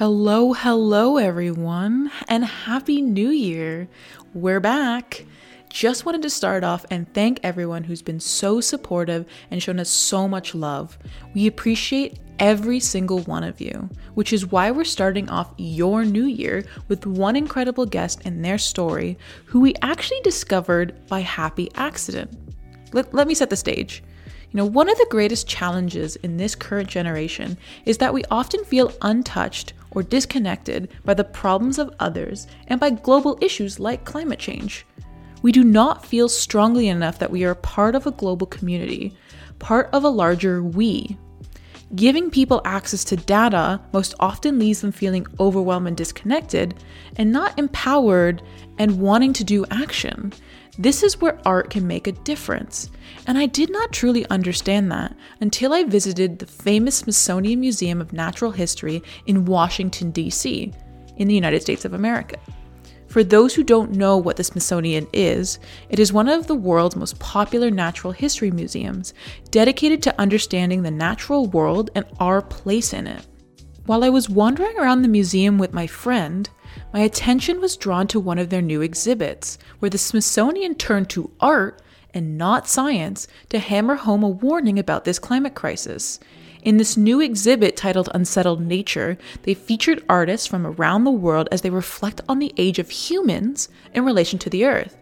Hello, hello, everyone, and Happy New Year! We're back. Just wanted to start off and thank everyone who's been so supportive and shown us so much love. We appreciate every single one of you, which is why we're starting off your new year with one incredible guest and their story who we actually discovered by happy accident. Let, let me set the stage. You know, one of the greatest challenges in this current generation is that we often feel untouched or disconnected by the problems of others and by global issues like climate change. We do not feel strongly enough that we are part of a global community, part of a larger we. Giving people access to data most often leaves them feeling overwhelmed and disconnected, and not empowered and wanting to do action. This is where art can make a difference. And I did not truly understand that until I visited the famous Smithsonian Museum of Natural History in Washington, D.C., in the United States of America. For those who don't know what the Smithsonian is, it is one of the world's most popular natural history museums, dedicated to understanding the natural world and our place in it. While I was wandering around the museum with my friend, my attention was drawn to one of their new exhibits, where the Smithsonian turned to art and not science to hammer home a warning about this climate crisis. In this new exhibit titled Unsettled Nature, they featured artists from around the world as they reflect on the age of humans in relation to the Earth.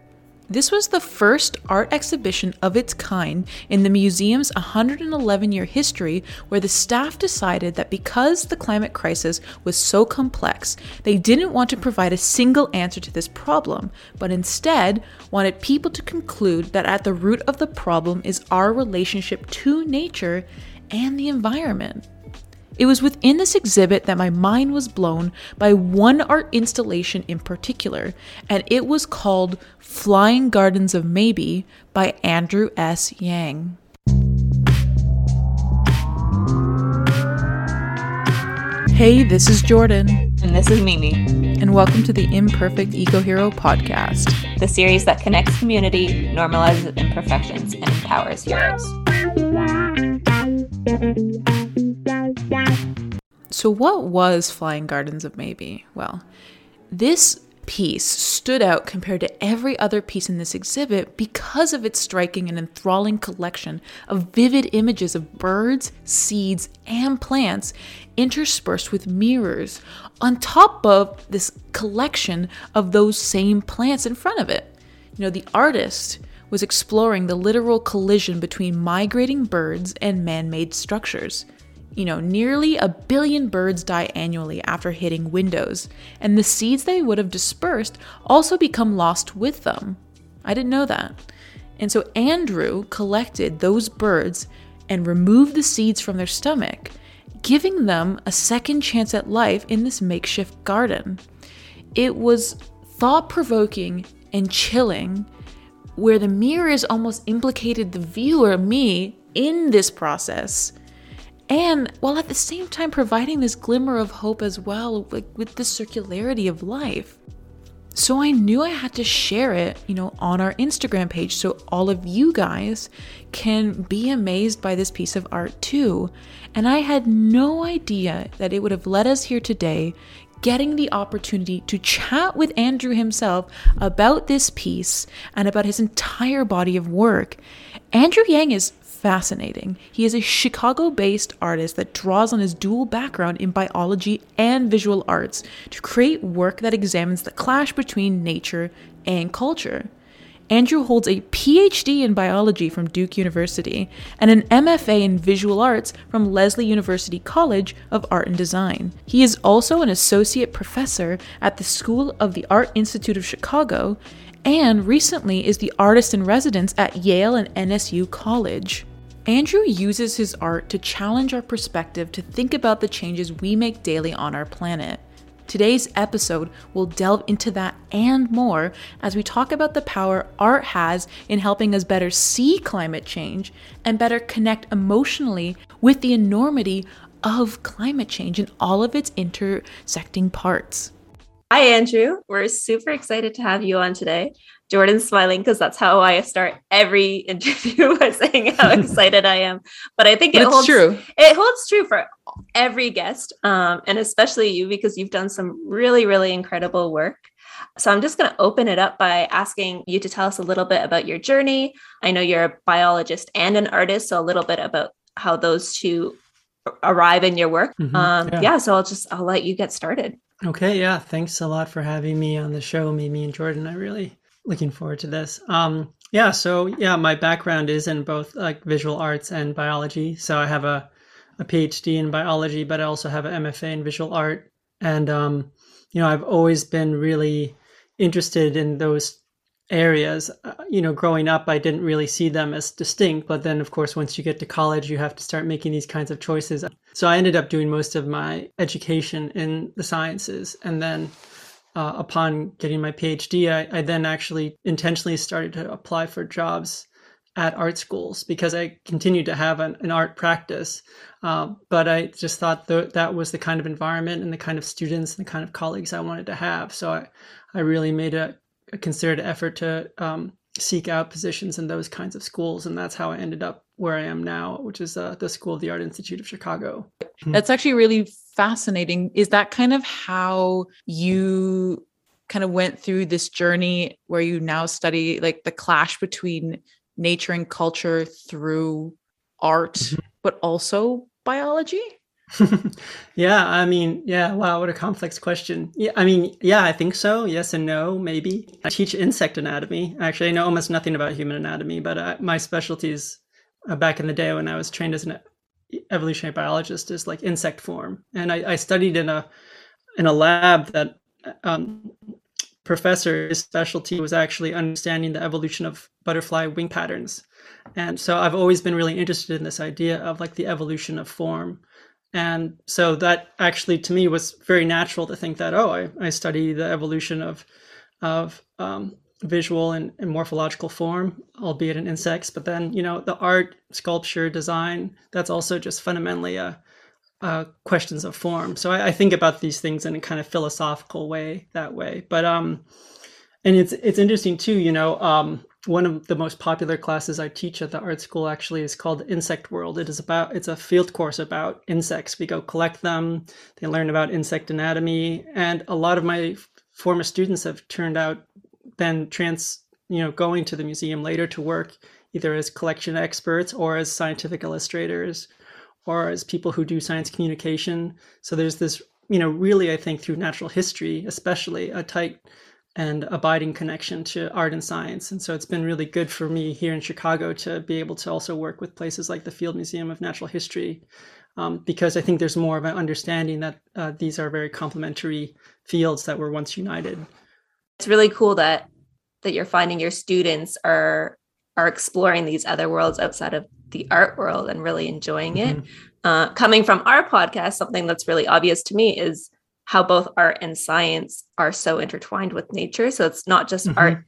This was the first art exhibition of its kind in the museum's 111 year history, where the staff decided that because the climate crisis was so complex, they didn't want to provide a single answer to this problem, but instead wanted people to conclude that at the root of the problem is our relationship to nature and the environment. It was within this exhibit that my mind was blown by one art installation in particular, and it was called Flying Gardens of Maybe by Andrew S. Yang. Hey, this is Jordan. And this is Mimi. And welcome to the Imperfect Eco Hero podcast, the series that connects community, normalizes imperfections, and empowers heroes. So, what was Flying Gardens of Maybe? Well, this piece stood out compared to every other piece in this exhibit because of its striking and enthralling collection of vivid images of birds, seeds, and plants interspersed with mirrors on top of this collection of those same plants in front of it. You know, the artist was exploring the literal collision between migrating birds and man made structures. You know, nearly a billion birds die annually after hitting windows, and the seeds they would have dispersed also become lost with them. I didn't know that. And so Andrew collected those birds and removed the seeds from their stomach, giving them a second chance at life in this makeshift garden. It was thought provoking and chilling, where the mirrors almost implicated the viewer, me, in this process and while at the same time providing this glimmer of hope as well with the circularity of life so i knew i had to share it you know on our instagram page so all of you guys can be amazed by this piece of art too and i had no idea that it would have led us here today getting the opportunity to chat with Andrew himself about this piece and about his entire body of work. Andrew Yang is fascinating. He is a Chicago based artist that draws on his dual background in biology and visual arts to create work that examines the clash between nature and culture. Andrew holds a PhD in biology from Duke University and an MFA in visual arts from Lesley University College of Art and Design. He is also an associate professor at the School of the Art Institute of Chicago and recently is the artist in residence at Yale-NUS College. Andrew uses his art to challenge our perspective to think about the changes we make daily on our planet. Today's episode will delve into that and more as we talk about the power art has in helping us better see climate change and better connect emotionally with the enormity of climate change and all of its intersecting parts. Hi, Andrew. We're super excited to have you on today. Jordan's smiling because that's how I start every interview by saying how excited I am. But I think it holds true. It holds true for every guest, um, and especially you because you've done some really, really incredible work. So I'm just going to open it up by asking you to tell us a little bit about your journey. I know you're a biologist and an artist, so a little bit about how those two arrive in your work. Mm-hmm, um, yeah. yeah. So I'll just I'll let you get started. Okay. Yeah. Thanks a lot for having me on the show, Mimi and Jordan. I really looking forward to this. Um, yeah. So yeah, my background is in both like visual arts and biology. So I have a a PhD in biology, but I also have an MFA in visual art. And um, you know, I've always been really interested in those areas. Uh, you know, growing up, I didn't really see them as distinct, but then, of course, once you get to college, you have to start making these kinds of choices. So I ended up doing most of my education in the sciences, and then. Uh, upon getting my PhD, I, I then actually intentionally started to apply for jobs at art schools because I continued to have an, an art practice. Uh, but I just thought that that was the kind of environment and the kind of students and the kind of colleagues I wanted to have. So I, I really made a, a concerted effort to um, seek out positions in those kinds of schools. And that's how I ended up where I am now, which is uh, the School of the Art Institute of Chicago. That's actually really fascinating. Is that kind of how you kind of went through this journey where you now study like the clash between nature and culture through art, mm-hmm. but also biology? yeah, I mean, yeah, wow, what a complex question. Yeah, I mean, yeah, I think so. Yes and no, maybe. I teach insect anatomy. Actually, I know almost nothing about human anatomy, but uh, my specialties uh, back in the day when I was trained as an evolutionary biologist is like insect form, and I, I studied in a in a lab that um, professor's specialty was actually understanding the evolution of butterfly wing patterns. And so I've always been really interested in this idea of like the evolution of form. And so that actually to me was very natural to think that, oh, I, I study the evolution of, of um, visual and, and, morphological form, albeit in insects. But then, you know, the art, sculpture, design, that's also just fundamentally a, uh, questions of form. So I, I, think about these things in a kind of philosophical way that way. But um, and it's it's interesting too. You know, um, one of the most popular classes I teach at the art school actually is called Insect World. It is about it's a field course about insects. We go collect them. They learn about insect anatomy, and a lot of my former students have turned out then trans you know going to the museum later to work either as collection experts or as scientific illustrators or as people who do science communication. So there's this, you know, really, I think through natural history, especially a tight and abiding connection to art and science. And so it's been really good for me here in Chicago to be able to also work with places like the Field Museum of Natural History, um, because I think there's more of an understanding that uh, these are very complementary fields that were once united. It's really cool that that you're finding your students are are exploring these other worlds outside of the art world and really enjoying it. Mm-hmm. Uh, coming from our podcast, something that's really obvious to me is how both art and science are so intertwined with nature. So it's not just mm-hmm. art,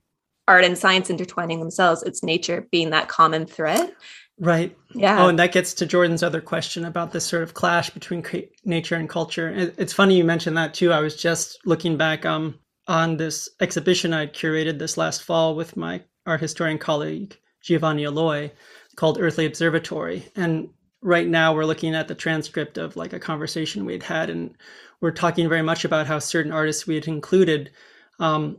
art and science intertwining themselves; it's nature being that common thread. Right. Yeah. Oh, and that gets to Jordan's other question about this sort of clash between nature and culture. It's funny you mentioned that too. I was just looking back um, on this exhibition I'd curated this last fall with my art historian colleague Giovanni Aloi called Earthly Observatory. And right now we're looking at the transcript of like a conversation we'd had, and we're talking very much about how certain artists we had included um,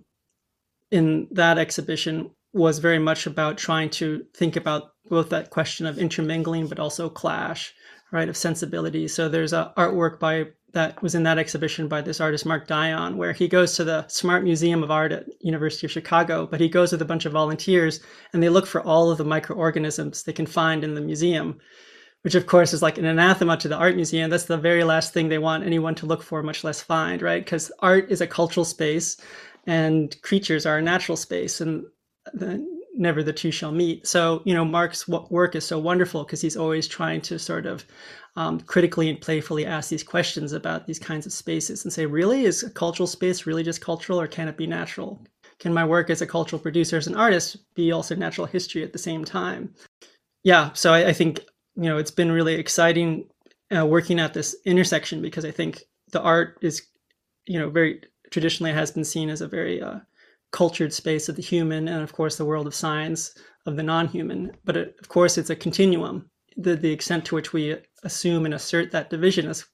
in that exhibition was very much about trying to think about both that question of intermingling, but also clash, right, of sensibility. So there's a artwork by that was in that exhibition by this artist Mark Dion, where he goes to the Smart Museum of Art at University of Chicago, but he goes with a bunch of volunteers and they look for all of the microorganisms they can find in the museum, which of course is like an anathema to the art museum. That's the very last thing they want anyone to look for, much less find, right? Because art is a cultural space and creatures are a natural space, and the, never the two shall meet. So, you know, Mark's work is so wonderful because he's always trying to sort of um, critically and playfully ask these questions about these kinds of spaces and say, really, is a cultural space really just cultural or can it be natural? Can my work as a cultural producer, as an artist, be also natural history at the same time? Yeah, so I, I think, you know, it's been really exciting uh, working at this intersection because I think the art is, you know, very traditionally has been seen as a very uh, cultured space of the human, and of course the world of science of the non-human. But it, of course, it's a continuum. The the extent to which we assume and assert that division is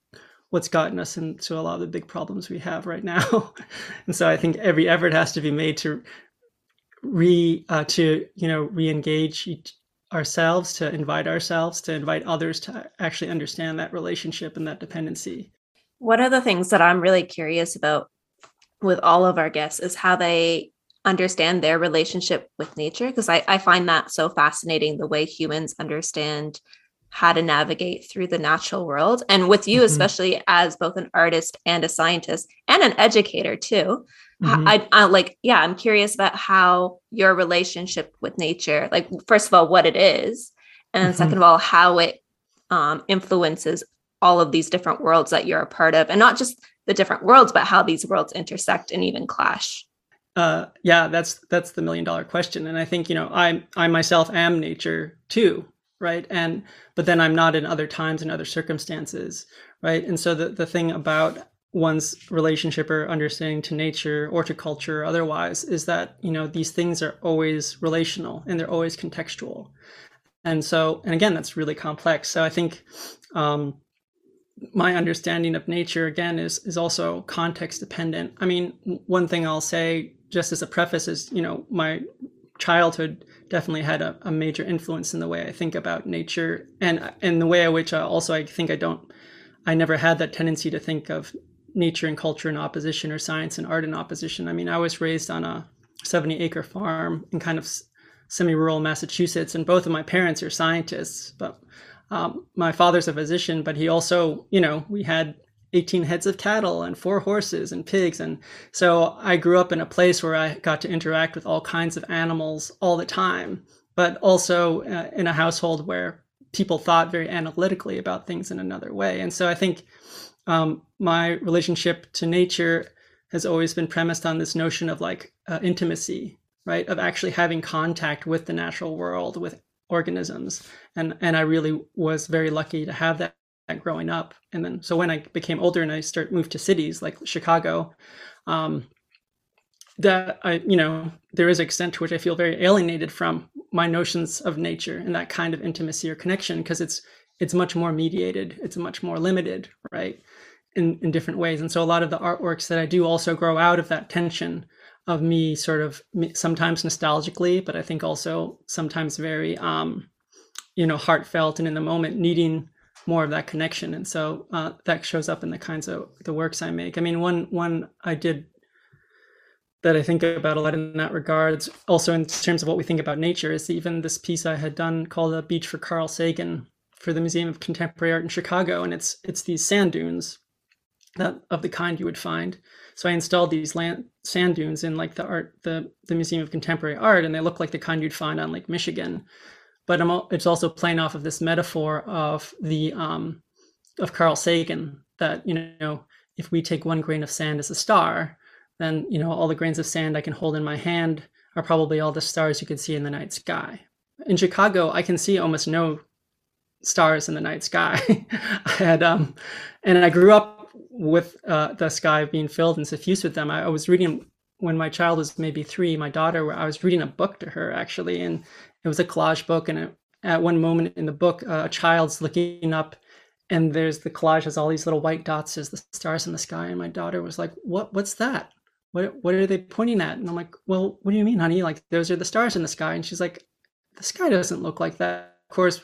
what's gotten us into a lot of the big problems we have right now. and so I think every effort has to be made to re uh, to you know re-engage ourselves, to invite ourselves, to invite others to actually understand that relationship and that dependency. One of the things that I'm really curious about with all of our guests is how they understand their relationship with nature because I, I find that so fascinating the way humans understand how to navigate through the natural world and with you mm-hmm. especially as both an artist and a scientist and an educator too mm-hmm. I, I like yeah i'm curious about how your relationship with nature like first of all what it is and mm-hmm. second of all how it um, influences all of these different worlds that you're a part of and not just the different worlds but how these worlds intersect and even clash. Uh, yeah that's that's the million dollar question. And i think you know i i myself am nature too right? And but then i'm not in other times and other circumstances right? And so the, the thing about one's relationship or understanding to nature or to culture or otherwise is that you know these things are always relational and they're always contextual. And so and again that's really complex. So i think um, my understanding of nature again is is also context dependent i mean one thing i'll say just as a preface is you know my childhood definitely had a, a, major influence in the way I think about nature and in the way in which I also I think I don't I never had that tendency to think of nature and culture in opposition or science and art in opposition. I mean, I was raised on a 70 acre farm in kind of semi-rural Massachusetts, and both of my parents are scientists. But um, my father's a physician, but he also, you know, we had 18 heads of cattle and four horses and pigs. And so I grew up in a place where I got to interact with all kinds of animals all the time, but also uh, in a household where people thought very analytically about things in another way. And so I think um, my relationship to nature has always been premised on this notion of like uh, intimacy, right? Of actually having contact with the natural world, with organisms. And, and I really was very lucky to have that growing up. And then, so when I became older and I start moved to cities like Chicago, um, that I, you know, there is extent to which I feel very alienated from my notions of nature and that kind of intimacy or connection because it's it's much more mediated, it's much more limited, right, in in different ways. And so a lot of the artworks that I do also grow out of that tension of me sort of sometimes nostalgically, but I think also sometimes very, um, you know, heartfelt and in the moment needing more of that connection. And so uh, that shows up in the kinds of the works i make. I mean one one i did that i think about a lot in that regards also in terms of what we think about nature is even this piece i had done called a beach for carl sagan for the museum of contemporary art in chicago. And it's it's these sand dunes that of the kind you would find so i installed these land, sand dunes in like the art the the museum of contemporary art and they look like the kind you'd find on lake michigan but I'm, it's also playing off of this metaphor of the um, of Carl Sagan that you know if we take one grain of sand as a star, then you know all the grains of sand I can hold in my hand are probably all the stars you can see in the night sky. In Chicago, I can see almost no stars in the night sky. Had um, and I grew up with uh, the sky being filled and suffused with them. I, I was reading when my child was maybe three, my daughter, I was reading a book to her actually, and it was a collage book. And it, at one moment in the book, uh, a child's looking up, and there's the collage has all these little white dots as the stars in the sky. And my daughter was like, "What? What's that? What? What are they pointing at?" And I'm like, "Well, what do you mean, honey? Like those are the stars in the sky." And she's like, "The sky doesn't look like that." Of course,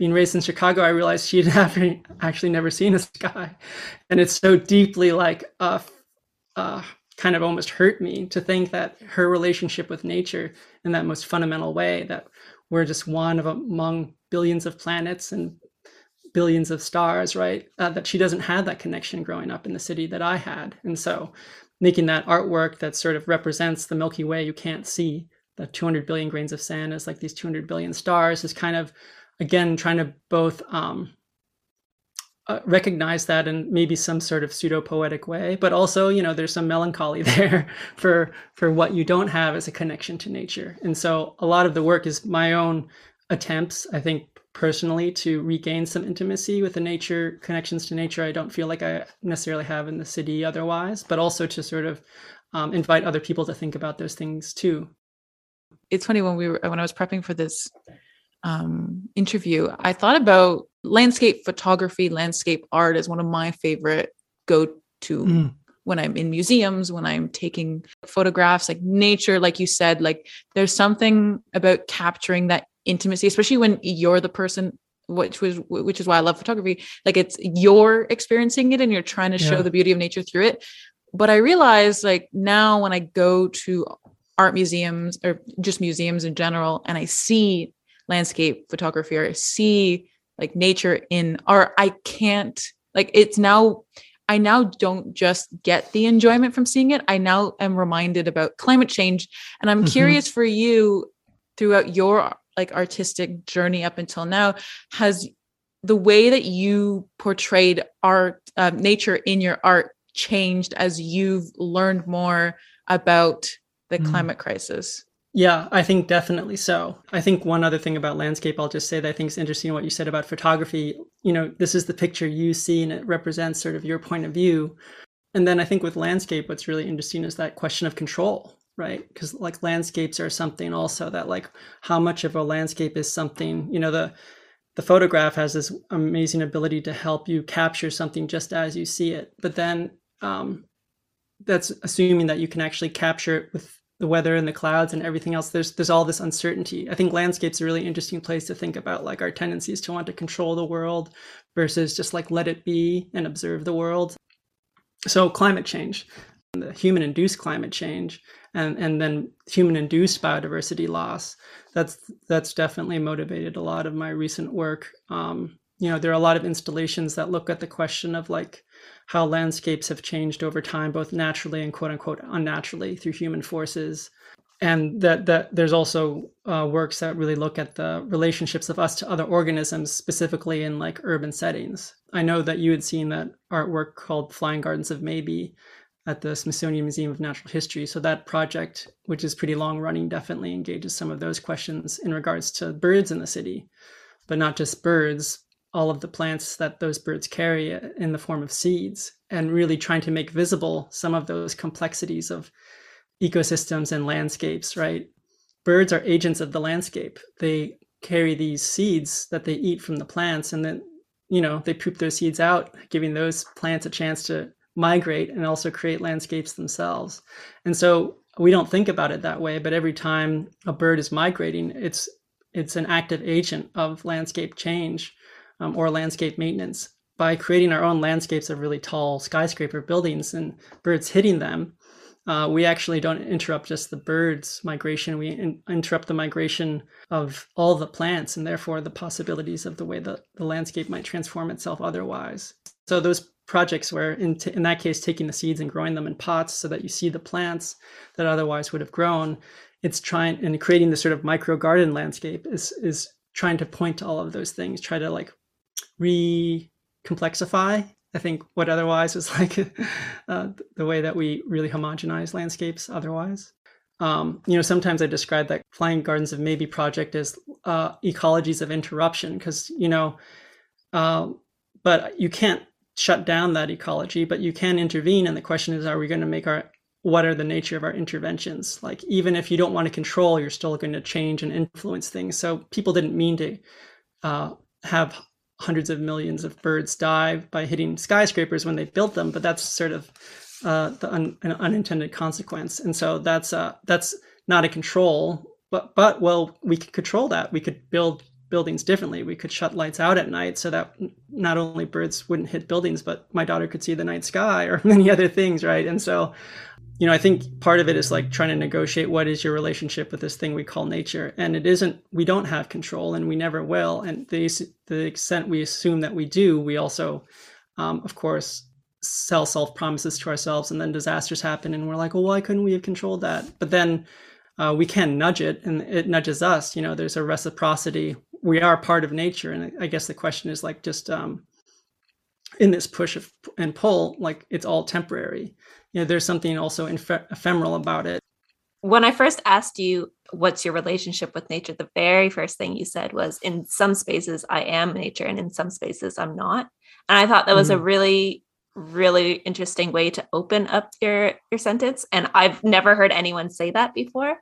being raised in Chicago, I realized she had actually never seen a sky, and it's so deeply like uh, uh, kind of almost hurt me to think that her relationship with nature in that most fundamental way that we're just one of among billions of planets and billions of stars right? Uh, that she doesn't have that connection growing up in the city that i had. And so making that artwork that sort of represents the milky way you can't see the 200 billion grains of sand is like these 200 billion stars is kind of again trying to both um, uh, recognize that in maybe some sort of pseudo poetic way but also you know there's some melancholy there for for what you don't have as a connection to nature. And so a lot of the work is my own attempts i think personally to regain some intimacy with the nature connections to nature i don't feel like i necessarily have in the city otherwise but also to sort of um, invite other people to think about those things too. It's funny when we were when i was prepping for this um, interview i thought about landscape photography landscape art as one of my favorite go-to mm. when i'm in museums when i'm taking photographs like nature like you said like there's something about capturing that intimacy especially when you're the person which was which is why I love photography like it's you're experiencing it and you're trying to show the beauty of nature through it but I realize like now when I go to art museums or just museums in general and I see landscape photography or I see like nature in art I can't like it's now I now don't just get the enjoyment from seeing it I now am reminded about climate change and I'm mm-hmm. curious for you throughout your like artistic journey up until now has the way that you portrayed art uh, nature in your art changed as you've learned more about the mm. climate crisis yeah, I think definitely so. I think one other thing about landscape, I'll just say that I think is interesting what you said about photography. You know, this is the picture you see and it represents sort of your point of view. And then I think with landscape, what's really interesting is that question of control right because like landscapes are something also that like how much of a landscape is something you know the the photograph has this amazing ability to help you capture something just as you see it but then um, that's assuming that you can actually capture it with the weather and the clouds and everything else there's there's all this uncertainty. I think landscape's a really interesting place to think about like our tendencies to want to control the world versus just like let it be and observe the world. So climate change the human induced climate change and and then human induced biodiversity loss that's that's definitely motivated a lot of my recent work um, you know there are a lot of installations that look at the question of like how landscapes have changed over time both naturally and quote unquote unnaturally through human forces and that that there's also uh, works that really look at the relationships of us to other organisms specifically in like urban settings i know that you had seen that artwork called flying gardens of maybe at the Smithsonian Museum of Natural History. So that project, which is pretty long running, definitely engages some of those questions in regards to birds in the city, but not just birds, all of the plants that those birds carry uh, in the form of seeds, and really trying to make visible some of those complexities of ecosystems and landscapes, right? Birds are agents of the landscape. They carry these seeds that they eat from the plants and then you know they poop those seeds out giving those plants a chance to migrate and also create landscapes themselves. And so we don't think about it that way, but every time a bird is migrating, it's it's an active agent of landscape change um, or landscape maintenance. By creating our own landscapes of really tall skyscraper buildings and birds hitting them, uh, we actually don't interrupt just the birds' migration. We in- interrupt the migration of all the plants and therefore the possibilities of the way that the landscape might transform itself otherwise. So those projects where in, t- in that case taking the seeds and growing them in pots so that you see the plants that otherwise would have grown it's trying and creating this sort of micro garden landscape is is trying to point to all of those things try to like re-complexify i think what otherwise is like uh, the way that we really homogenize landscapes otherwise um, you know sometimes i describe that flying gardens of maybe project as uh, ecologies of interruption because you know uh, but you can't shut down that ecology, but you can intervene. And the question is, are we going to make our what are the nature of our interventions? Like even if you don't want to control, you're still going to change and influence things. So people didn't mean to uh, have hundreds of millions of birds die by hitting skyscrapers when they built them, but that's sort of uh, the un- an unintended consequence. And so that's uh, that's not a control, but but well, we could control that. We could build buildings differently. We could shut lights out at night so that not only birds wouldn't hit buildings, but my daughter could see the night sky or many other things, right? And so, you know, I think part of it is like trying to negotiate what is your relationship with this thing we call nature. And it isn't, we don't have control and we never will. And the, the extent we assume that we do, we also, um, of course, sell self promises to ourselves and then disasters happen and we're like, well, why couldn't we have controlled that? But then uh, we can nudge it and it nudges us. You know, there's a reciprocity we are part of nature and i guess the question is like just um in this push of, and pull like it's all temporary you know there's something also ephemeral about it when I first asked you what's your relationship with nature, the very first thing you said was in some spaces I am nature and in some spaces I'm not. And I thought that was mm-hmm. a really really interesting way to open up your your sentence and I've never heard anyone say that before.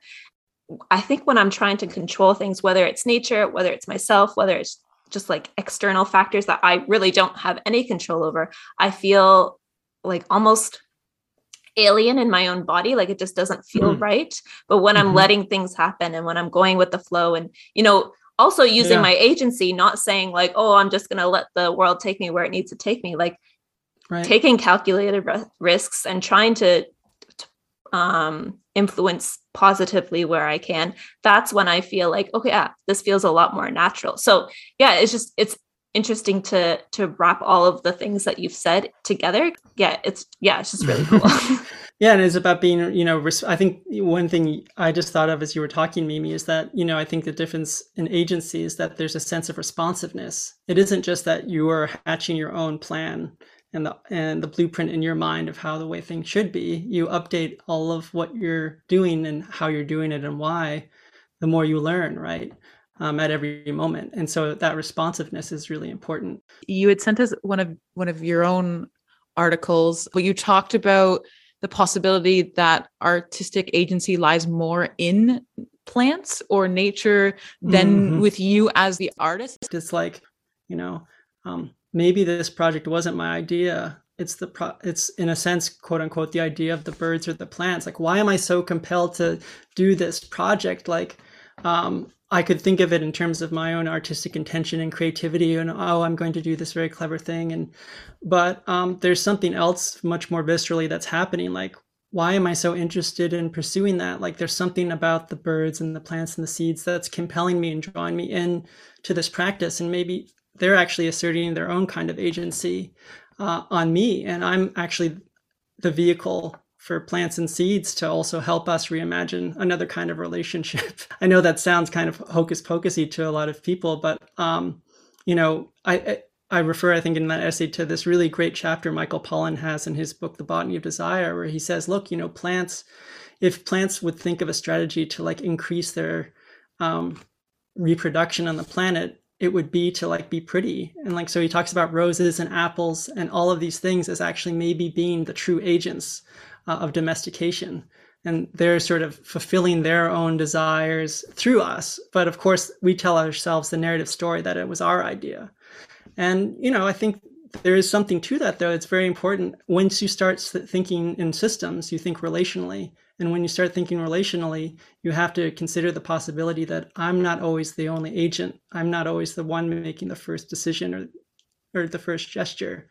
I think when I'm trying to control things whether it's nature, whether it's myself, whether it's just like external factors that I really don't have any control over, I feel like almost alien in my own body like it just doesn't feel mm. right but when mm-hmm. i'm letting things happen and when i'm going with the flow and you know also using yeah. my agency not saying like oh i'm just going to let the world take me where it needs to take me like right. taking calculated risks and trying to, um, influence positively where i can that's when i feel like okay yeah this feels a lot more natural so yeah it's just it's interesting to to wrap all of the things that you've said together. Yeah it's yeah it's just really cool. Yeah and it's about being you know i think one thing i just thought of as you were talking mimi is that you know i think the difference in agency is that there's a sense of responsiveness. It isn't just that you are hatching your own plan and the and the blueprint in your mind of how the way things should be. You update all of what you're doing and how you're doing it and why the more you learn right um, at every moment. And so that responsiveness is really important. You had sent us one of one of your own articles but you talked about the possibility that artistic agency lies more in plants or nature than mm-hmm. with you as the artist. It's like you know um, maybe this project wasn't my idea. It's the pro- it's in a sense quote unquote the idea of the birds or the plants. Like why am i so compelled to do this project? Like um, I could think of it in terms of my own artistic intention and creativity, and oh, I'm going to do this very clever thing. And but um, there's something else much more viscerally that's happening. Like, why am I so interested in pursuing that? Like, there's something about the birds and the plants and the seeds that's compelling me and drawing me in to this practice. And maybe they're actually asserting their own kind of agency uh, on me, and I'm actually the vehicle for plants and seeds to also help us reimagine another kind of relationship. I know that sounds kind of hocus pocusy to a lot of people, but um, you know, I, I refer, I think, in that essay to this really great chapter Michael Pollan has in his book, The Botany of Desire, where he says, look, you know, plants, if plants would think of a strategy to like increase their um, reproduction on the planet, it would be to like be pretty. And like, so he talks about roses and apples and all of these things as actually maybe being the true agents uh, of domestication. And they're sort of fulfilling their own desires through us. But of course we tell ourselves the narrative story that it was our idea. And you know i think there is something to that though. It's very important. Once you start thinking in systems you think relationally. And when you start thinking relationally you have to consider the possibility that i'm not always the only agent. I'm not always the one making the first decision or or the first gesture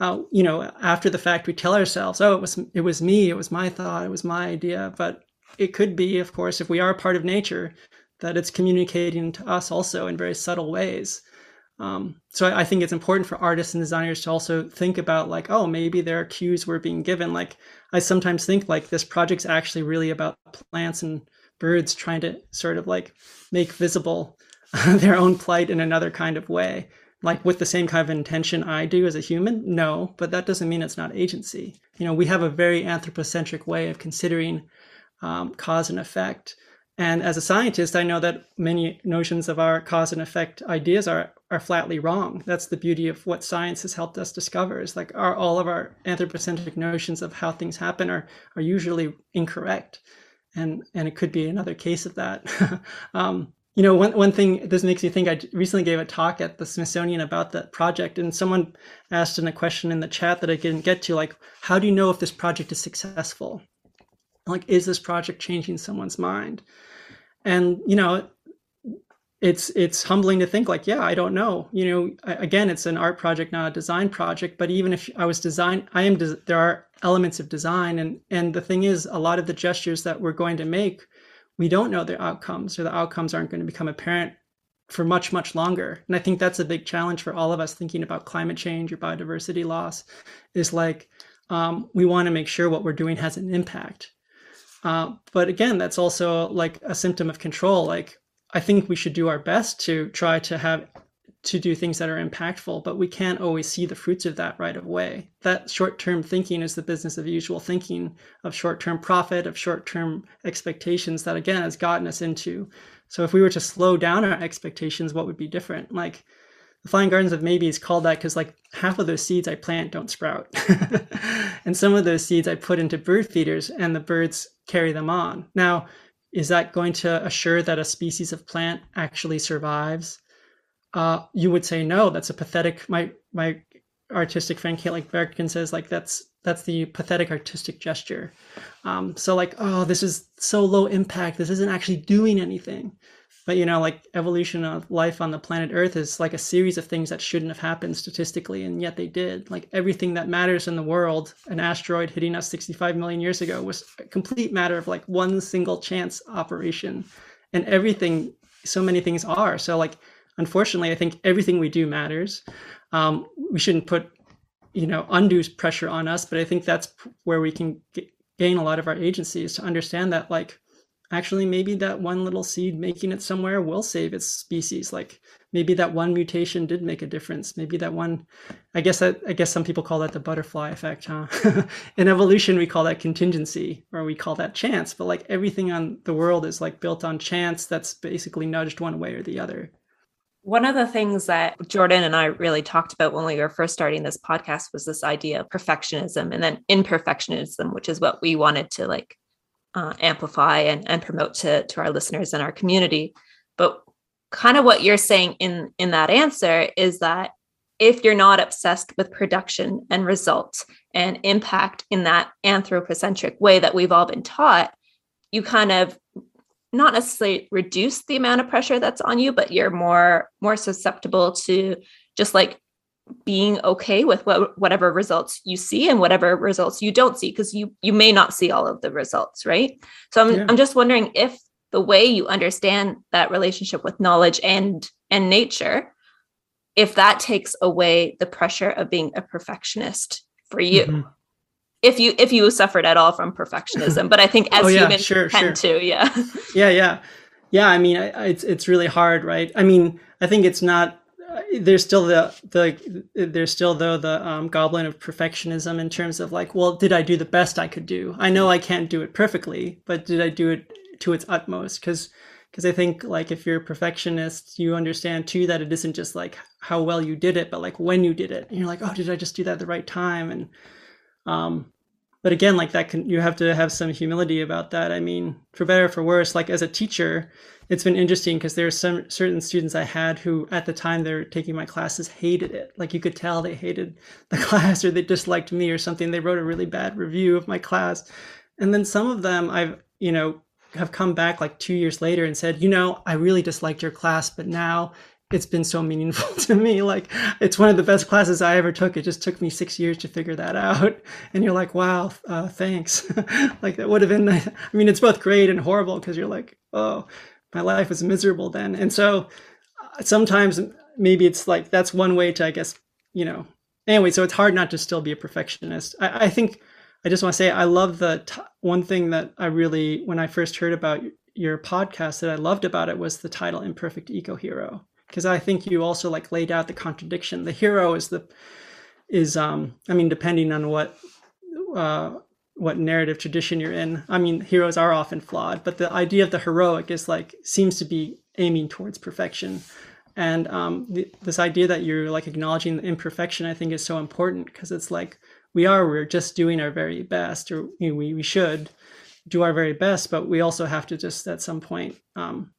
uh, you know, after the fact, we tell ourselves, "Oh, it was it was me. It was my thought. It was my idea." But it could be, of course, if we are part of nature, that it's communicating to us also in very subtle ways. Um, so I, I, think it's important for artists and designers to also think about like, oh, maybe there are cues we're being given. Like I sometimes think like this project's actually really about plants and birds trying to sort of like make visible their own plight in another kind of way like with the same kind of intention I do as a human? No, but that doesn't mean it's not agency. You know, we have a very anthropocentric way of considering um, cause and effect. And as a scientist, I know that many notions of our cause and effect ideas are are flatly wrong. That's the beauty of what science has helped us discover. Is like our all of our anthropocentric notions of how things happen are are usually incorrect, and and it could be another case of that. um, you know, one, one thing this makes me think, I recently gave a talk at the Smithsonian about that project, and someone asked in a question in the chat that I didn't get to, like, how do you know if this project is successful? Like, is this project changing someone's mind? And, you know, it's it's humbling to think like yeah i don't know you know again it's an art project not a design project but even if i was design i am there are elements of design and and the thing is a lot of the gestures that we're going to make we don't know the outcomes or the outcomes aren't going to become apparent for much much longer. And i think that's a big challenge for all of us thinking about climate change or biodiversity loss is like um, we want to make sure what we're doing has an impact. Uh, but again that's also like a symptom of control. Like i think we should do our best to try to have to do things that are impactful, but we can't always see the fruits of that right away. That short term thinking is the business of usual thinking, of short term profit, of short term expectations that, again, has gotten us into. So if we were to slow down our expectations, what would be different? Like the Flying Gardens of Maybe is called that because like half of those seeds I plant don't sprout. and some of those seeds I put into bird feeders and the birds carry them on. Now, is that going to assure that a species of plant actually survives? Uh, you would say no. That's a pathetic. My my artistic friend Caitlin Berkin says like that's that's the pathetic artistic gesture. Um, so like oh this is so low impact. This isn't actually doing anything. But you know like evolution of life on the planet Earth is like a series of things that shouldn't have happened statistically, and yet they did. Like everything that matters in the world, an asteroid hitting us 65 million years ago was a complete matter of like one single chance operation, and everything. So many things are so like unfortunately, I think everything we do matters. Um, we shouldn't put, you know, undue pressure on us, but I think that's where we can g- gain a lot of our agency is to understand that, like, actually, maybe that one little seed making it somewhere will save its species. Like, maybe that one mutation did make a difference. Maybe that one, I guess that I guess some people call that the butterfly effect, huh? In evolution, we call that contingency, or we call that chance. But like everything on the world is like built on chance that's basically nudged one way or the other. One of the things that Jordan and I really talked about when we were first starting this podcast was this idea of perfectionism and then imperfectionism, which is what we wanted to like uh, amplify and, and promote to, to our listeners and our community. But kind of what you're saying in in that answer is that if you're not obsessed with production and results and impact in that anthropocentric way that we've all been taught, you kind of not necessarily reduce the amount of pressure that's on you but you're more more susceptible to just like being okay with what, whatever results you see and whatever results you don't see because you you may not see all of the results right? So I'm, yeah. I'm just wondering if the way you understand that relationship with knowledge and and nature if that takes away the pressure of being a perfectionist for you. Mm-hmm if you if you suffered at all from perfectionism but i think as oh, yeah, humans sure, tend sure. to yeah. Yeah yeah. Yeah i mean I, it's it's really hard right? I mean i think it's not uh, there's still the the there's still though the um, goblin of perfectionism in terms of like well did i do the best i could do? I know i can't do it perfectly but did i do it to its utmost? Because because i think like if you're a perfectionist you understand too that it isn't just like how well you did it but like when you did it. And you're like oh did i just do that at the right time? And um, but again, like that can you have to have some humility about that. I mean, for better or for worse, like as a teacher, it's been interesting because there are some certain students I had who at the time they were taking my classes hated it. Like you could tell they hated the class or they disliked me or something. They wrote a really bad review of my class. And then some of them I've, you know, have come back like two years later and said, you know, I really disliked your class, but now it's been so meaningful to me. Like it's one of the best classes I ever took. It just took me six years to figure that out. And you're like, wow, uh, thanks. like that would have been, I mean, it's both great and horrible because you're like, oh, my life was miserable then. And so uh, sometimes maybe it's like, that's one way to, I guess, you know, anyway, so it's hard not to still be a perfectionist. I, I think I just want to say, I love the t- one thing that I really, when I first heard about your podcast that I loved about it was the title Imperfect Eco Hero because I think you also like laid out the contradiction. The hero is the is um I mean depending on what uh what narrative tradition you're in. I mean heroes are often flawed, but the idea of the heroic is like seems to be aiming towards perfection. And um, this idea that you're like acknowledging the imperfection, I think, is so important because it's like we are we're just doing our very best, or you know, we we should do our very best, but we also have to just at some point, um,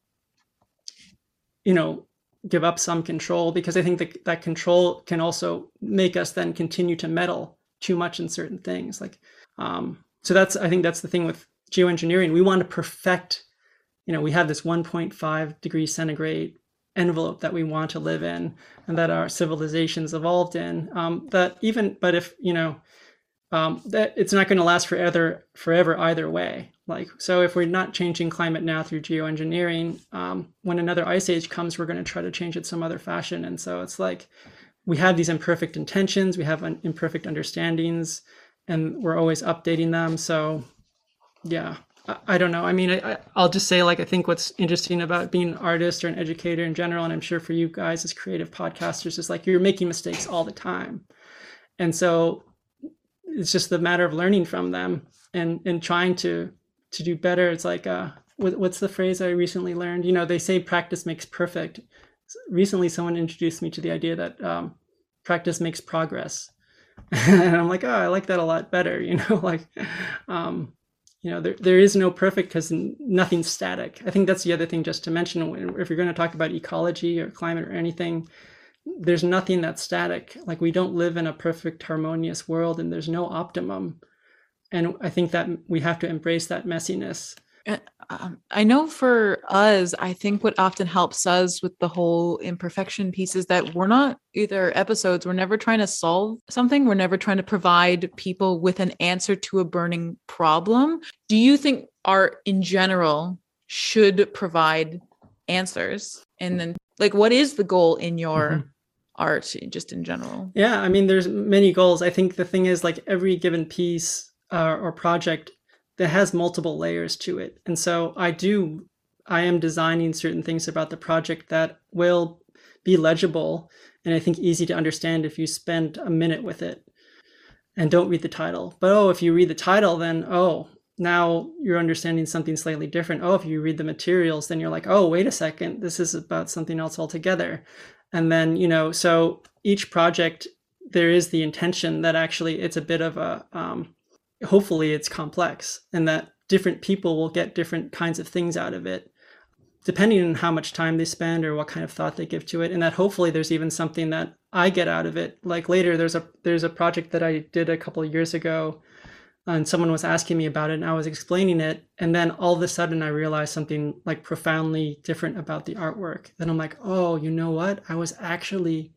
you know, give up some control because I think that that control can also make us then continue to meddle too much in certain things. Like, um, so that's I think that's the thing with geoengineering. We want to perfect. You know, we have this 1.5 degree centigrade envelope that we want to live in and that our civilizations evolved in. Um, that even, but if you know, um, that it's not going to last forever forever either way like so if we're not changing climate now through geoengineering um, when another ice age comes we're going to try to change it some other fashion and so it's like we have these imperfect intentions we have imperfect understandings and we're always updating them so yeah I don't know. I mean, I, will just say, like, I think what's interesting about being an artist or an educator in general, and I'm sure for you guys as creative podcasters, is like you're making mistakes all the time. And so it's just the matter of learning from them and, and trying to, to do better. It's like, uh, what's the phrase I recently learned? You know, they say practice makes perfect. Recently, someone introduced me to the idea that um, practice makes progress. and I'm like, oh, I like that a lot better. You know, like, um, you know there, there is no perfect because nothing's static i think that's the other thing just to mention if you're going to talk about ecology or climate or anything there's nothing that's static like we don't live in a perfect harmonious world and there's no optimum and i think that we have to embrace that messiness um, I know for us, I think what often helps us with the whole imperfection piece is that we're not either episodes, we're never trying to solve something, we're never trying to provide people with an answer to a burning problem. Do you think art in general should provide answers? And then, like, what is the goal in your mm-hmm. art just in general? Yeah, I mean, there's many goals. I think the thing is, like, every given piece uh, or project that has multiple layers to it. And so I do, I am designing certain things about the project that will be legible and I think easy to understand if you spend a minute with it and don't read the title. But oh, if you read the title, then oh, now you're understanding something slightly different. Oh, if you read the materials, then you're like, oh, wait a second, this is about something else altogether. And then, you know, so each project, there is the intention that actually it's a bit of a, um, hopefully it's complex and that different people will get different kinds of things out of it depending on how much time they spend or what kind of thought they give to it. And that hopefully there's even something that i get out of it. Like later there's a there's a project that i did a couple of years ago and someone was asking me about it and i was explaining it. And then all of a sudden i realized something like profoundly different about the artwork. Then i'm like oh you know what? I was actually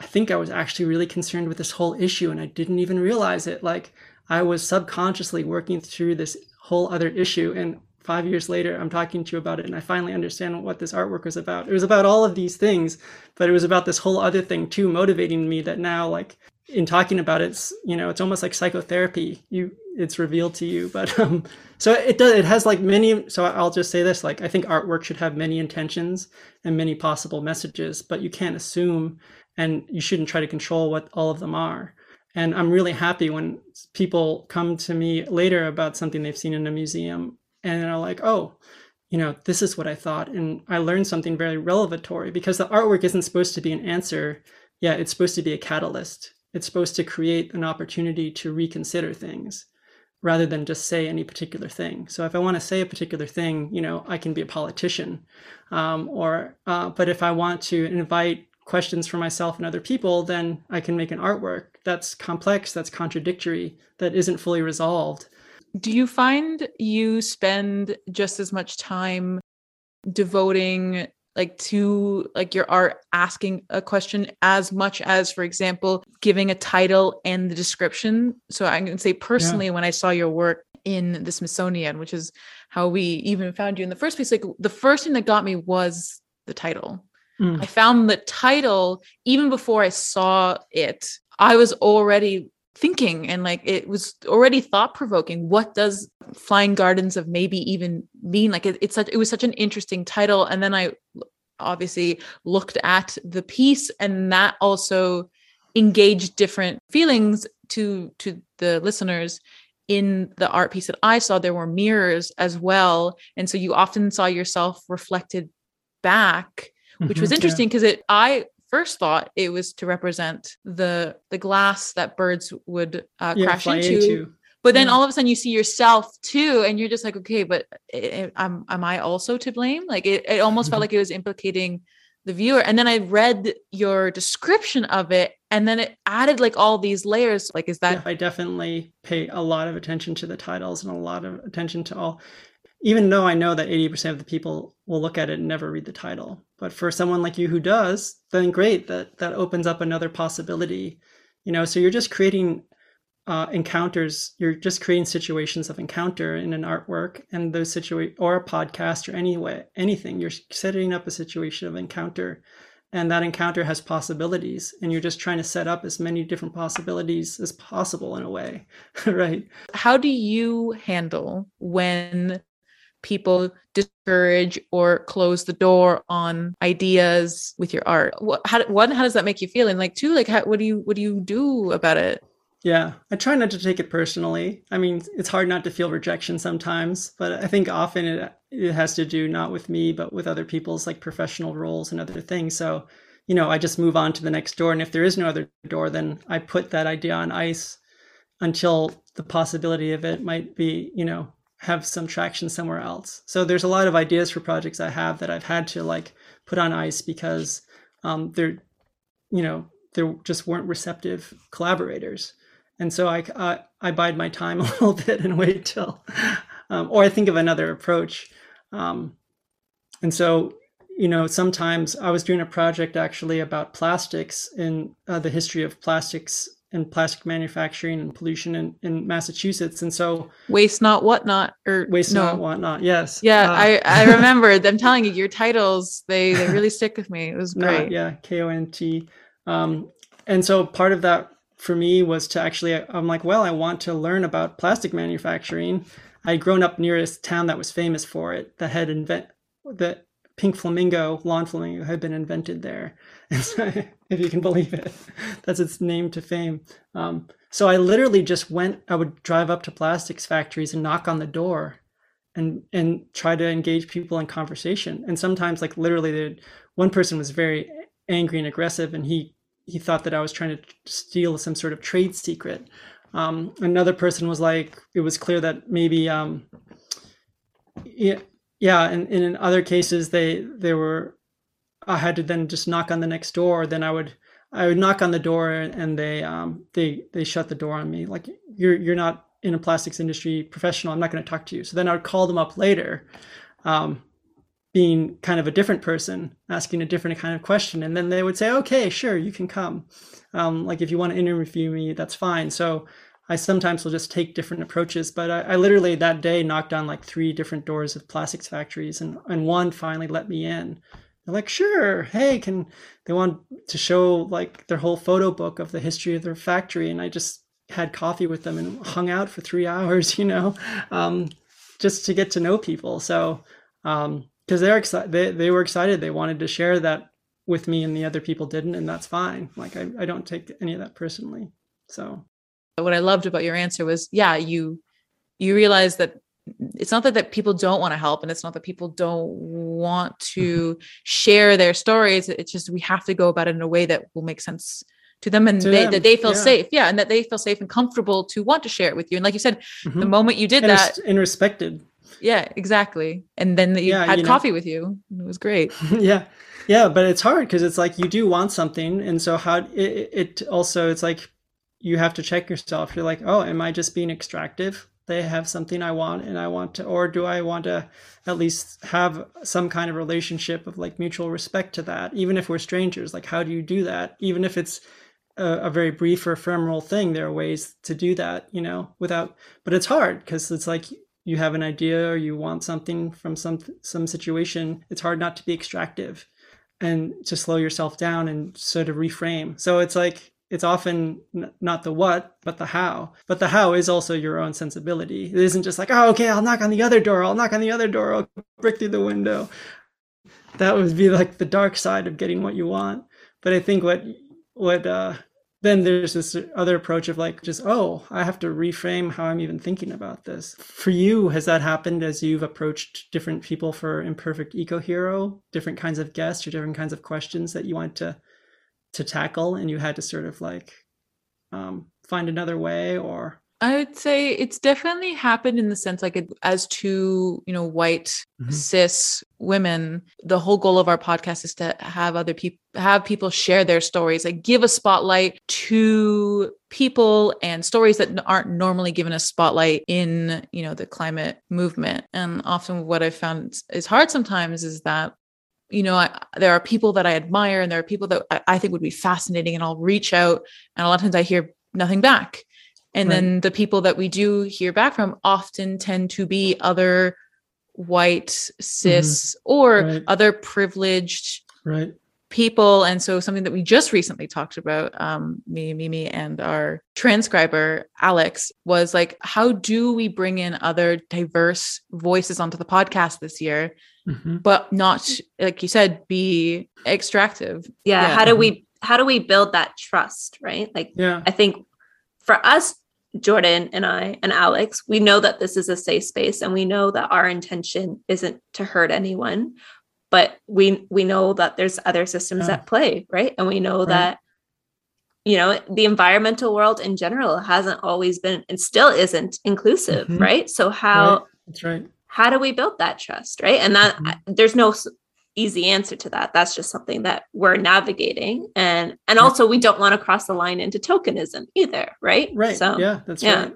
i think i was actually really concerned with this whole issue and i didn't even realize it. Like I was subconsciously working through this whole other issue. And five years later, I'm talking to you about it, and I finally understand what this artwork was about. It was about all of these things, but it was about this whole other thing too, motivating me that now, like, in talking about it, it's you know it's almost like psychotherapy you it's revealed to you but um so it does it has like many so i'll just say this like i think artwork should have many intentions and many possible messages but you can't assume and you shouldn't try to control what all of them are and I'm really happy when people come to me later about something they've seen in a museum and are like, oh, you know, this is what I thought. And I learned something very revelatory because the artwork isn't supposed to be an answer. Yeah, it's supposed to be a catalyst. It's supposed to create an opportunity to reconsider things rather than just say any particular thing. So if I want to say a particular thing, you know, I can be a politician. Um, or, uh, but if I want to invite questions for myself and other people, then I can make an artwork that's complex, that's contradictory, that isn't fully resolved. Do you find you spend just as much time devoting like to like your art asking a question as much as for example giving a title and the description so i can say personally yeah. when i saw your work in the smithsonian which is how we even found you in the first place like the first thing that got me was the title Mm. I found the title even before I saw it. I was already thinking and like it was already thought provoking. What does Flying Gardens of Maybe even mean? Like it, it's such it was such an interesting title. And then I obviously looked at the piece and that also engaged different feelings to to the listeners in the art piece that I saw, there were mirrors as well. And so you often saw yourself reflected back which mm-hmm, was interesting because yeah. it I first thought it was to represent the the glass that birds would uh, yeah, crash into. into. But then yeah. all of a sudden you see yourself too, and you're just like, okay, but am am, am I also to blame? Like it, it almost mm-hmm. felt like it was implicating the viewer. And then I read your description of it, and then it added like all these layers. Like, is that? Yeah, I definitely pay a lot of attention to the titles and a lot of attention to all even though I know that 80% of the people will look at it and never read the title. But for someone like you who does, then great, that that opens up another possibility. You know, so you're just creating uh, encounters, you're just creating situations of encounter in an artwork and those situa or a podcast or any way, anything. You're setting up a situation of encounter and that encounter has possibilities and you're just trying to set up as many different possibilities as possible in a way right how do you handle when people discourage or close the door on ideas with your art what how one how does that make you feel and like two like how, what do you what do you do about it yeah, I try not to take it personally. I mean, it's hard not to feel rejection sometimes, but I think often it it has to do not with me, but with other people's like professional roles and other things. So, you know, I just move on to the next door, and if there is no other door, then I put that idea on ice until the possibility of it might be, you know, have some traction somewhere else. So there's a lot of ideas for projects I have that I've had to like put on ice because um, they're, you know, there just weren't receptive collaborators and so I, I, I bide my time a little bit and wait till, um, or I think of another approach. Um, and so, you know, sometimes I was doing a project actually about plastics in uh, the history of plastics and plastic manufacturing and pollution in, in Massachusetts. And so waste not whatnot or waste no. not whatnot. Yes. Yeah. Uh, I, I remember them telling you your titles. They, they really stick with me. It was great. Not, yeah. K O N T. Um, and so part of that for me was to actually i'm like well i want to learn about plastic manufacturing i'd grown up near a town that was famous for it that had invent the pink flamingo lawn flamingo had been invented there. If you can believe it that's its name to fame. Um, so i literally just went i would drive up to plastics factories and knock on the door and and try to engage people in conversation. And sometimes like literally one person was very angry and aggressive and he he thought that I was trying to steal some sort of trade secret. Um, another person was like, it was clear that maybe, um, yeah, yeah, and, and in other cases they they were, I had to then just knock on the next door. Then I would I would knock on the door and they um they they shut the door on me like you're you're not in a plastics industry professional. I'm not going to talk to you. So then I would call them up later. Um, being kind of a different person asking a different kind of question and then they would say okay sure you can come um, like if you want to interview me that's fine so i sometimes will just take different approaches but I, I, literally that day knocked on like three different doors of plastics factories and, and one finally let me in. They're like sure hey can they want to show like their whole photo book of the history of their factory and i just had coffee with them and hung out for three hours you know um, just to get to know people. So um, because they're excited they, they were excited. They wanted to share that with me and the other people didn't and that's fine. Like I, I don't take any of that personally. So what i loved about your answer was yeah you you realize that it's not that, that people don't want to help and it's not that people don't want to mm-hmm. share their stories it's just we have to go about it in a way that will make sense to them and to they, them. that they feel yeah. safe yeah and that they feel safe and comfortable to want to share it with you and like you said mm-hmm. the moment you did and that and respected yeah, exactly. And then you yeah, had you know, coffee with you. It was great. yeah. Yeah, but it's hard because it's like you do want something and so how it, it also it's like you have to check yourself. You're like, "Oh, am I just being extractive? They have something I want and I want to or do I want to at least have some kind of relationship of like mutual respect to that even if we're strangers? Like how do you do that? Even if it's a, a, very brief or ephemeral thing there are ways to do that you know without but it's hard because it's like you have an idea or you want something from some some situation, it's hard not to be extractive and to slow yourself down and sort of reframe. So it's like it's often not the what, but the how. But the how is also your own sensibility. It isn't just like, oh, okay, I'll knock on the other door. I'll knock on the other door. I'll break through the window. That would be like the dark side of getting what you want. But I think what what uh, then there's this other approach of like just oh i have to reframe how i'm even thinking about this for you has that happened as you've approached different people for imperfect eco hero different kinds of guests or different kinds of questions that you want to to tackle and you had to sort of like um, find another way or I would say it's definitely happened in the sense like it, as two, you know, white mm-hmm. cis women, the whole goal of our podcast is to have other people have people share their stories, like give a spotlight to people and stories that aren't normally given a spotlight in, you know, the climate movement. And often what I've found is hard sometimes is that you know, I, there are people that I admire and there are people that I, I think would be fascinating, and I'll reach out, and a lot of times I hear nothing back and right. then the people that we do hear back from often tend to be other white cis mm-hmm. or right. other privileged right people. And so something that we just recently talked about um me mimi and our transcriber alex was like how do we bring in other diverse voices onto the podcast this year mm-hmm. but not like you said be extractive? Yeah, yeah, how do we how do we build that trust right? Like yeah. I think for us jordan and i and alex we know that this is a safe space and we know that our intention isn't to hurt anyone but we we know that there's other systems yeah. at play right and we know right. that you know the environmental world in general hasn't always been and still isn't inclusive mm-hmm. right so how right. that's right how do we build that trust right and that mm-hmm. there's no easy answer to that that's just something that we're navigating and and also we don't want to cross the line into tokenism either right right so yeah that's yeah. right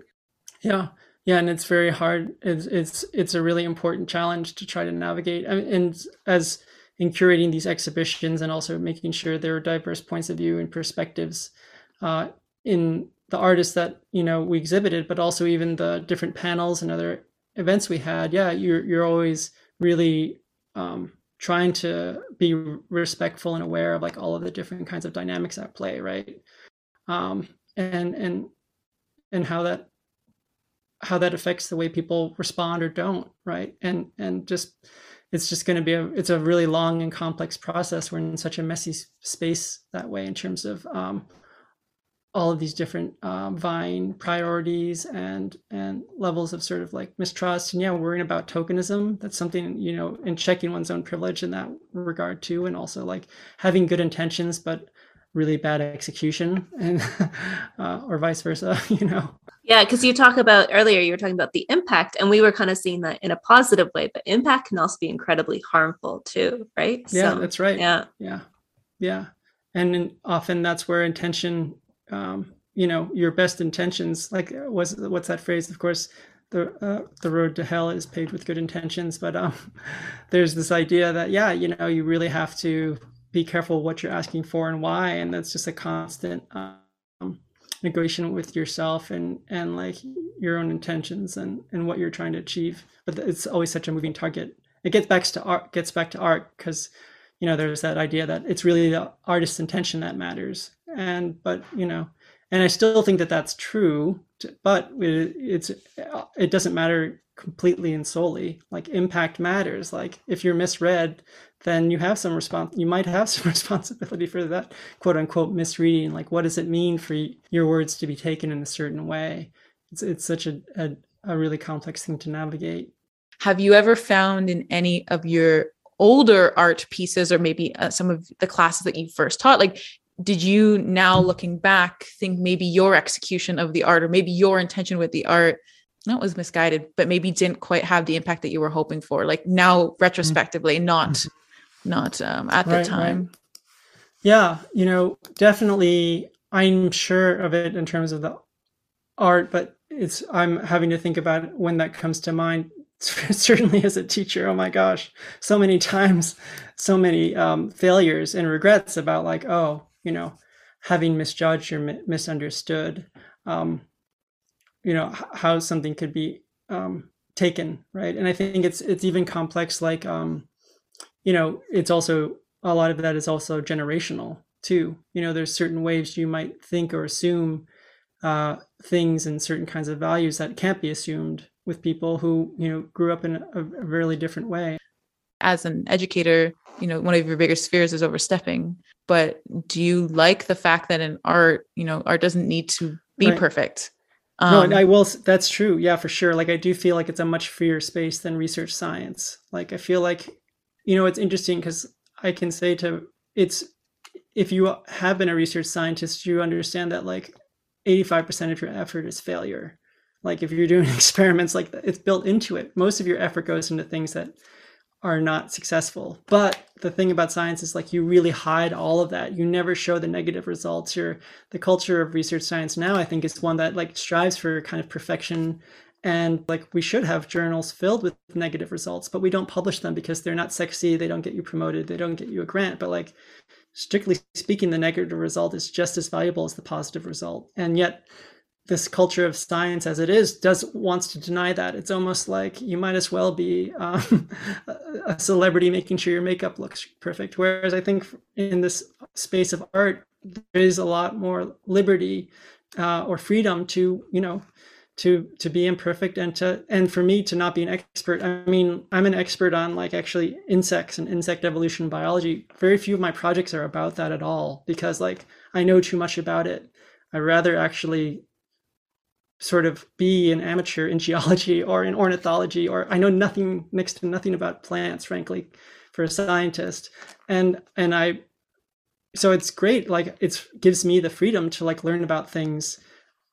yeah yeah and it's very hard. It's it's it's a really important challenge to try to navigate and as in curating these exhibitions and also making sure there are diverse points of view and perspectives uh, in the artists that you know we exhibited but also even the different panels and other events we had yeah you're you're always really um, trying to be respectful and aware of like all of the different kinds of dynamics at play right? Um, and and and how that how that affects the way people respond or don't right? And and just it's just going to be a it's a really long and complex process. We're in such a messy space that way in terms of um, all of these different um, vying priorities and and levels of sort of like mistrust. And yeah worrying about tokenism that's something you know and checking one's own privilege in that regard too and also like having good intentions but really bad execution and uh, or vice versa you know yeah, because you talk about earlier, you were talking about the impact, and we were kind of seeing that in a positive way, but impact can also be incredibly harmful too, right? Yeah, so, that's right. Yeah, yeah, yeah, and often that's where intention, um, you know, your best intentions, like was what's that phrase? Of course, the uh, the road to hell is paved with good intentions, but um, there's this idea that yeah, you know, you really have to be careful what you're asking for and why, and that's just a constant. Um, negotiation with yourself and and like your own intentions and and what you're trying to achieve. But it's always such a moving target. It gets back to art gets back to art because you know there's that idea that it's really the artist's intention that matters. And but you know and i still think that that's true but it, it's it doesn't matter completely and solely. Like impact matters. Like if you're misread then you have some response you might have some responsibility for that quote unquote misreading. Like what does it mean for your words to be taken in a certain way? It's, it's such a, a, a really complex thing to navigate. Have you ever found in any of your older art pieces or maybe uh, some of the classes that you first taught like did you now looking back think maybe your execution of the art or maybe your intention with the art not was misguided but maybe didn't quite have the impact that you were hoping for? Like now mm-hmm. retrospectively not mm-hmm not um, at the right, time. Right. Yeah, you know, definitely I'm sure of it in terms of the art, but it's I'm having to think about when that comes to mind. Certainly as a teacher, oh my gosh, so many times, so many um, failures and regrets about like, oh, you know, having misjudged or mi- misunderstood, um, you know, h- how something could be um, taken, right? And I think it's it's even complex, like um, you know, it's also a lot of that is also generational too. You know, there's certain ways you might think or assume uh, things and certain kinds of values that can't be assumed with people who you know grew up in a, a really different way. As an educator, you know, one of your biggest fears is overstepping. But do you like the fact that in art, you know, art doesn't need to be right. perfect? Um, no, I will. That's true. Yeah, for sure. Like I do feel like it's a much freer space than research science. Like I feel like you know, it's interesting because I can say to it's if you have been a research scientist, you understand that like 85% of your effort is failure. Like if you're doing experiments like that, it's built into it. Most of your effort goes into things that are not successful. But the thing about science is like you really hide all of that. You never show the negative results. Your the culture of research science now, I think, is one that like strives for kind of perfection and like we should have journals filled with negative results but we don't publish them because they're not sexy they don't get you promoted they don't get you a grant. But like strictly speaking the negative result is just as valuable as the positive result. And yet this culture of science as it is does wants to deny that. It's almost like you might as well be um, a celebrity making sure your makeup looks perfect. Whereas i think in this space of art there is a lot more liberty uh, or freedom to you know to to be imperfect and to and for me to not be an expert. I mean i'm an expert on like actually insects and insect evolution biology. Very few of my projects are about that at all because like i know too much about it. I rather actually sort of be an amateur in geology or in ornithology or i know nothing next to nothing about plants frankly for a scientist. And and i so it's great like it gives me the freedom to like learn about things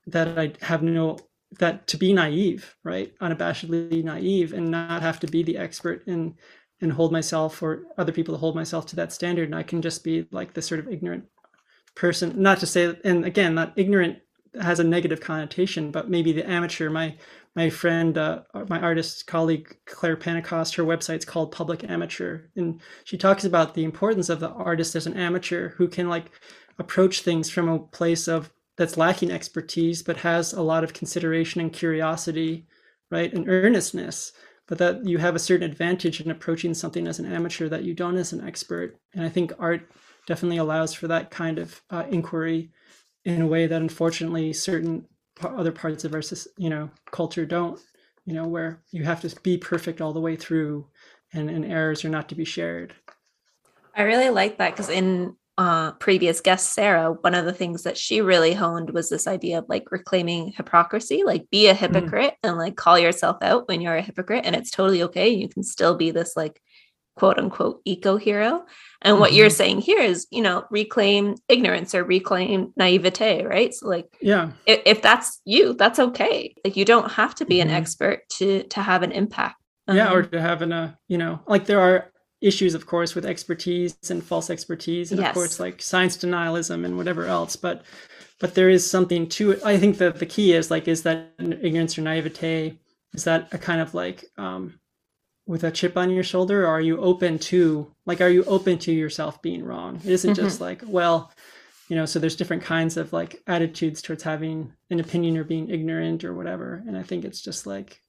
that i have no that to be naive, right? Unabashedly naive and not have to be the expert and and hold myself or other people to hold myself to that standard. And I can just be like this sort of ignorant person. Not to say, and again, not ignorant has a negative connotation, but maybe the amateur. My my friend, uh, my artist colleague Claire Pentecost, her website's called Public Amateur, and she talks about the importance of the artist as an amateur who can like approach things from a place of that's lacking expertise but has a lot of consideration and curiosity right and earnestness but that you have a certain advantage in approaching something as an amateur that you don't as an expert. And i think art definitely allows for that kind of uh, inquiry in a way that unfortunately certain other parts of our you know culture don't you know where you have to be perfect all the way through and, and errors are not to be shared. I really like that because in uh, previous guest Sarah, one of the things that she really honed was this idea of like reclaiming hypocrisy, like be a mm. hypocrite mm. and like call yourself out when you're a hypocrite, and it's totally okay. You can still be this like quote unquote eco hero. And mm-hmm. what you're mm-hmm. saying here is, you know, reclaim ignorance or reclaim naivete, right? So like, yeah, if, if that's you, that's okay. Like you don't have to be mm-hmm. an expert to to have an impact. Yeah, um, or to have an, uh, you know, like there are issues of course with expertise and false expertise and yes. of course like science denialism and whatever else. But but there is something to it. I think that the key is like is that ignorance or naivete is that a kind of like um with a chip on your shoulder? Or are you open to like are you open to yourself being wrong? It isn't mm-hmm. just like well you know so there's different kinds of like attitudes towards having an opinion or being ignorant or whatever. And i think it's just like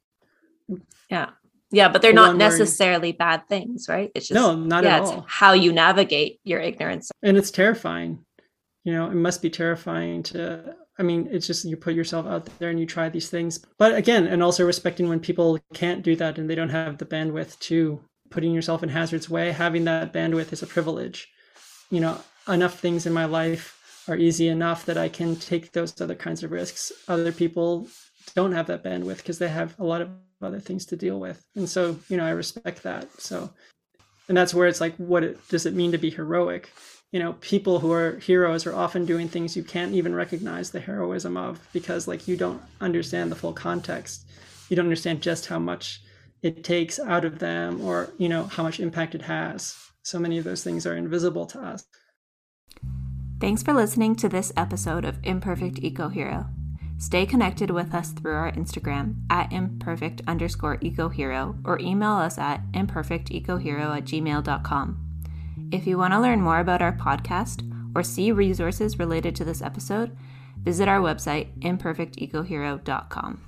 yeah yeah, but they're not necessarily bad things, right? It's just no, not yeah, at all. how you navigate your ignorance, and it's terrifying. You know, it must be terrifying to. I mean, it's just you put yourself out there and you try these things, but again, and also respecting when people can't do that and they don't have the bandwidth to putting yourself in hazard's way. Having that bandwidth is a privilege. You know, enough things in my life are easy enough that I can take those other kinds of risks. Other people don't have that bandwidth because they have a lot of other things to deal with. And so, you know, I respect that. So, and that's where it's like, what it, does it mean to be heroic? You know, people who are heroes are often doing things you can't even recognize the heroism of because, like, you don't understand the full context. You don't understand just how much it takes out of them or, you know, how much impact it has. So many of those things are invisible to us. Thanks for listening to this episode of Imperfect Eco Hero. Stay connected with us through our Instagram at imperfect underscore ecohero or email us at imperfectecohero at gmail.com. If you want to learn more about our podcast or see resources related to this episode, visit our website imperfectecohero.com.